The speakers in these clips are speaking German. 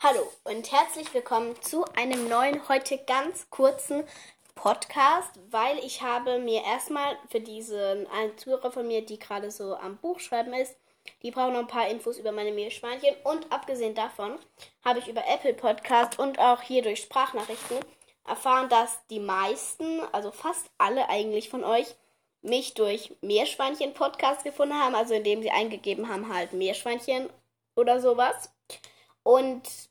Hallo und herzlich willkommen zu einem neuen, heute ganz kurzen Podcast, weil ich habe mir erstmal für diesen einen Zuhörer von mir, die gerade so am Buch schreiben ist, die brauchen noch ein paar Infos über meine Meerschweinchen und abgesehen davon habe ich über Apple Podcast und auch hier durch Sprachnachrichten erfahren, dass die meisten, also fast alle eigentlich von euch, mich durch Meerschweinchen Podcast gefunden haben, also indem sie eingegeben haben halt Meerschweinchen oder sowas. Und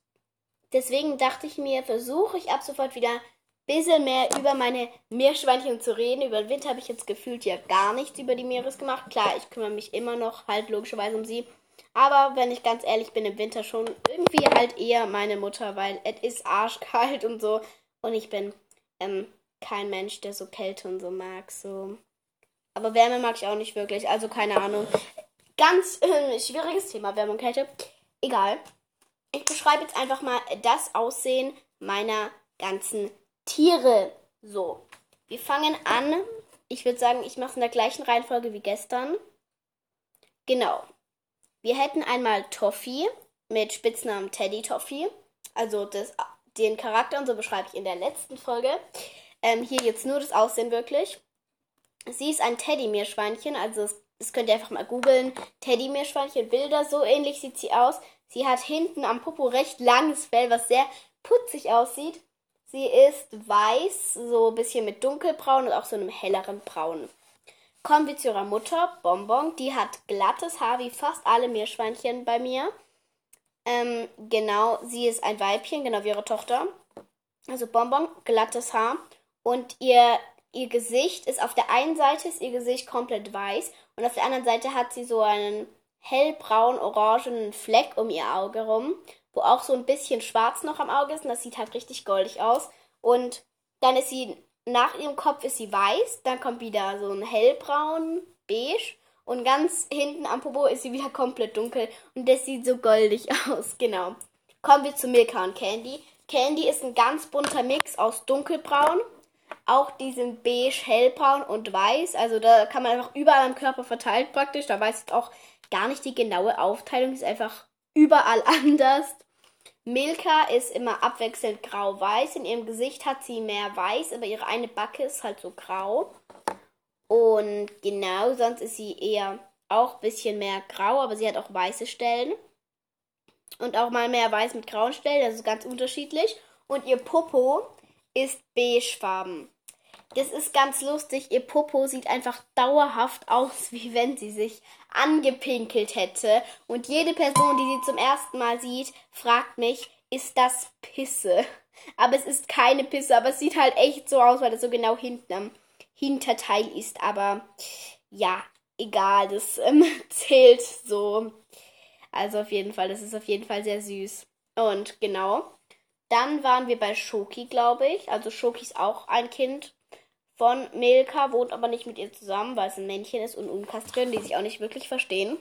deswegen dachte ich mir, versuche ich ab sofort wieder ein bisschen mehr über meine Meerschweinchen zu reden. Über den Winter habe ich jetzt gefühlt ja gar nichts über die Meeres gemacht. Klar, ich kümmere mich immer noch halt logischerweise um sie. Aber wenn ich ganz ehrlich bin, im Winter schon irgendwie halt eher meine Mutter, weil es ist arschkalt und so. Und ich bin ähm, kein Mensch, der so Kälte und so mag. So. Aber Wärme mag ich auch nicht wirklich. Also keine Ahnung. Ganz äh, schwieriges Thema, Wärme und Kälte. Egal. Ich beschreibe jetzt einfach mal das Aussehen meiner ganzen Tiere. So. Wir fangen an. Ich würde sagen, ich mache es in der gleichen Reihenfolge wie gestern. Genau. Wir hätten einmal Toffee mit Spitznamen Teddy Toffee. Also das, den Charakter und so beschreibe ich in der letzten Folge. Ähm, hier jetzt nur das Aussehen wirklich. Sie ist ein Teddy-Meerschweinchen, also das, könnt ihr einfach mal googeln. Teddy-Meerschweinchen, Bilder, so ähnlich sieht sie aus. Sie hat hinten am Popo recht langes Fell, was sehr putzig aussieht. Sie ist weiß, so ein bisschen mit dunkelbraun und auch so einem helleren Braun. Kommen wir zu ihrer Mutter, Bonbon. Die hat glattes Haar wie fast alle Meerschweinchen bei mir. Ähm, genau, sie ist ein Weibchen, genau wie ihre Tochter. Also Bonbon, glattes Haar. Und ihr, ihr Gesicht ist auf der einen Seite ist ihr Gesicht komplett weiß und auf der anderen Seite hat sie so einen hellbraun-orangenen Fleck um ihr Auge rum, wo auch so ein bisschen schwarz noch am Auge ist und das sieht halt richtig goldig aus. Und dann ist sie, nach ihrem Kopf ist sie weiß, dann kommt wieder so ein hellbraun, beige und ganz hinten am Popo ist sie wieder komplett dunkel und das sieht so goldig aus, genau. Kommen wir zu Milka und Candy. Candy ist ein ganz bunter Mix aus dunkelbraun, auch diesem beige, hellbraun und weiß. Also da kann man einfach überall am Körper verteilt praktisch. Da weiß ich auch gar nicht die genaue Aufteilung, ist einfach überall anders. Milka ist immer abwechselnd grau-weiß. In ihrem Gesicht hat sie mehr weiß, aber ihre eine Backe ist halt so grau. Und genau, sonst ist sie eher auch ein bisschen mehr grau, aber sie hat auch weiße Stellen. Und auch mal mehr weiß mit grauen Stellen, ist ganz unterschiedlich. Und ihr Popo ist beigefarben. Das ist ganz lustig. Ihr Popo sieht einfach dauerhaft aus, wie wenn sie sich angepinkelt hätte. Und jede Person, die sie zum ersten Mal sieht, fragt mich, ist das Pisse? Aber es ist keine Pisse, aber es sieht halt echt so aus, weil es so genau hinten am Hinterteil ist. Aber ja, egal, das ähm, zählt so. Also auf jeden Fall, das ist auf jeden Fall sehr süß. Und genau. Dann waren wir bei Shoki, glaube ich. Also Shoki ist auch ein Kind von Milka, wohnt aber nicht mit ihr zusammen, weil es ein Männchen ist und unkastriert, die sich auch nicht wirklich verstehen.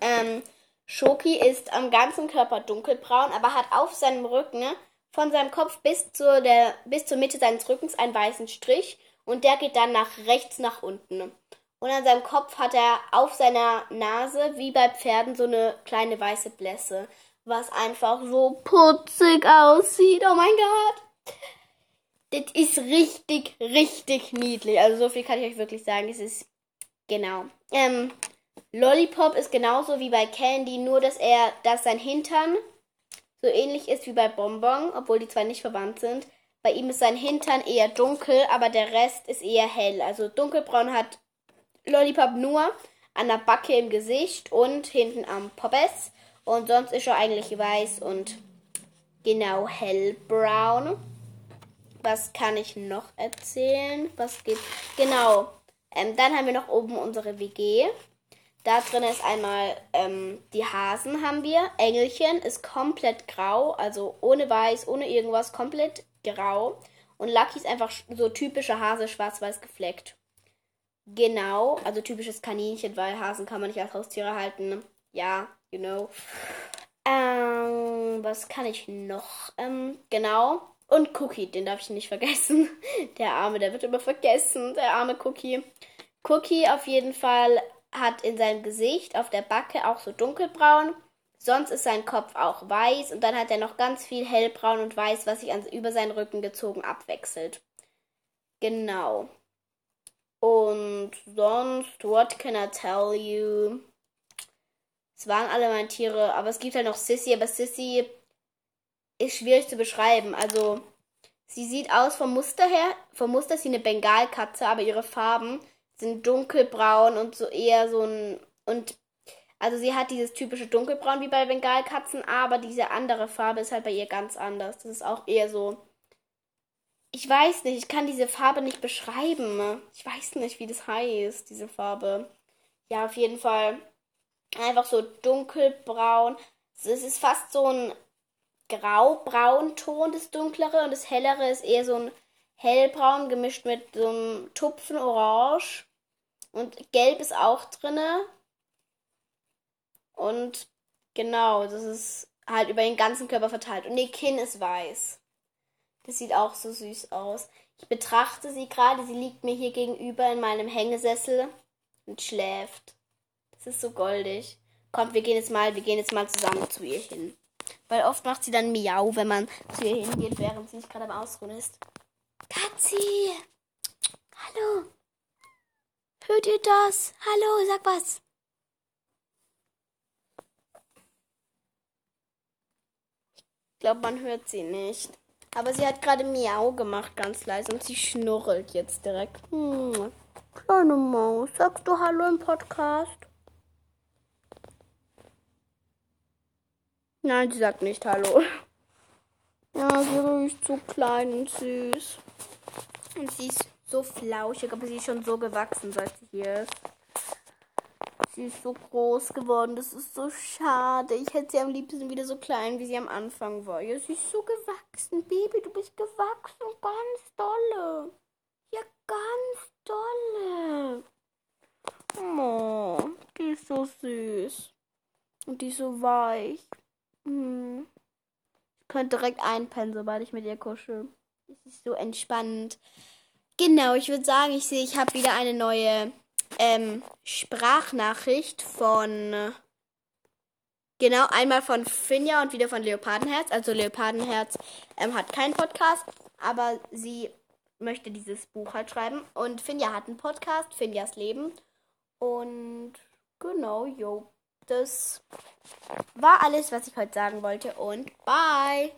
Ähm, Shoki ist am ganzen Körper dunkelbraun, aber hat auf seinem Rücken von seinem Kopf bis zur, der, bis zur Mitte seines Rückens einen weißen Strich und der geht dann nach rechts nach unten. Und an seinem Kopf hat er auf seiner Nase, wie bei Pferden, so eine kleine weiße Blässe, was einfach so putzig aussieht. Oh mein Gott! Das ist richtig, richtig niedlich. Also so viel kann ich euch wirklich sagen. Es ist genau. Ähm, Lollipop ist genauso wie bei Candy, nur dass er, dass sein Hintern so ähnlich ist wie bei Bonbon, obwohl die zwei nicht verwandt sind. Bei ihm ist sein Hintern eher dunkel, aber der Rest ist eher hell. Also dunkelbraun hat Lollipop nur an der Backe im Gesicht und hinten am Poppes. Und sonst ist er eigentlich weiß und genau hellbraun. Was kann ich noch erzählen? Was gibt? Genau. Ähm, dann haben wir noch oben unsere WG. Da drin ist einmal ähm, die Hasen haben wir. Engelchen ist komplett grau, also ohne weiß, ohne irgendwas, komplett grau. Und Lucky ist einfach so typischer Hase, schwarz-weiß gefleckt. Genau, also typisches Kaninchen, weil Hasen kann man nicht als Haustiere halten. Ja, you. Ähm, was kann ich noch? Ähm, genau. Und Cookie, den darf ich nicht vergessen. Der Arme, der wird immer vergessen. Der arme Cookie. Cookie auf jeden Fall hat in seinem Gesicht auf der Backe auch so dunkelbraun. Sonst ist sein Kopf auch weiß und dann hat er noch ganz viel hellbraun und weiß, was sich über seinen Rücken gezogen abwechselt. Genau. Und sonst, what can I tell you? Es waren alle meine Tiere, aber es gibt halt noch Sissy, aber Sissy ist schwierig zu beschreiben. Also, sie sieht aus vom Muster her, vom Muster ist sie eine Bengalkatze, aber ihre Farben sind dunkelbraun und so eher so ein und also sie hat dieses typische dunkelbraun wie bei Bengalkatzen, aber diese andere Farbe ist halt bei ihr ganz anders. Das ist auch eher so ich weiß nicht, ich kann diese Farbe nicht beschreiben. Ich weiß nicht, wie das heißt, diese Farbe. Ja, auf jeden Fall einfach so dunkelbraun. Es ist fast so ein grau-braun-Ton, das dunklere, und das hellere ist eher so ein hellbraun gemischt mit so einem Tupfen orange. Und gelb ist auch drinne. Und genau, das ist halt über den ganzen Körper verteilt. Und ihr Kinn ist weiß. Das sieht auch so süß aus. Ich betrachte sie gerade. Sie liegt mir hier gegenüber in meinem Hängesessel und schläft. Das ist so goldig. Kommt, wir gehen jetzt mal, wir gehen jetzt mal zusammen zu ihr hin. Weil oft macht sie dann Miau, wenn man zu ihr hingeht, während sie nicht gerade am Ausruhen ist. Katzi! Hallo! Hört ihr das? Hallo, sag was! Ich glaube, man hört sie nicht. Aber sie hat gerade Miau gemacht, ganz leise. Und sie schnurrelt jetzt direkt. Hm. Kleine Maus, sagst du Hallo im Podcast? Nein, sie sagt nicht Hallo. Ja, sie riecht so klein und süß. Und sie ist so flauschig, aber sie ist schon so gewachsen, seit sie hier ist. Sie ist so groß geworden. Das ist so schade. Ich hätte sie am liebsten wieder so klein, wie sie am Anfang war. Ja, sie ist so gewachsen. Baby, du bist gewachsen. Ganz dolle. Ja, ganz dolle. Oh, die ist so süß. Und die ist so weich. Hm. Ich könnte direkt einpennen, sobald ich mit ihr kuschel. Es ist so entspannend. Genau, ich würde sagen, ich sehe, ich habe wieder eine neue ähm, Sprachnachricht von. Genau, einmal von Finja und wieder von Leopardenherz. Also Leopardenherz ähm, hat keinen Podcast, aber sie möchte dieses Buch halt schreiben. Und Finja hat einen Podcast, Finjas Leben. Und genau, jo. Das war alles, was ich heute sagen wollte. Und bye!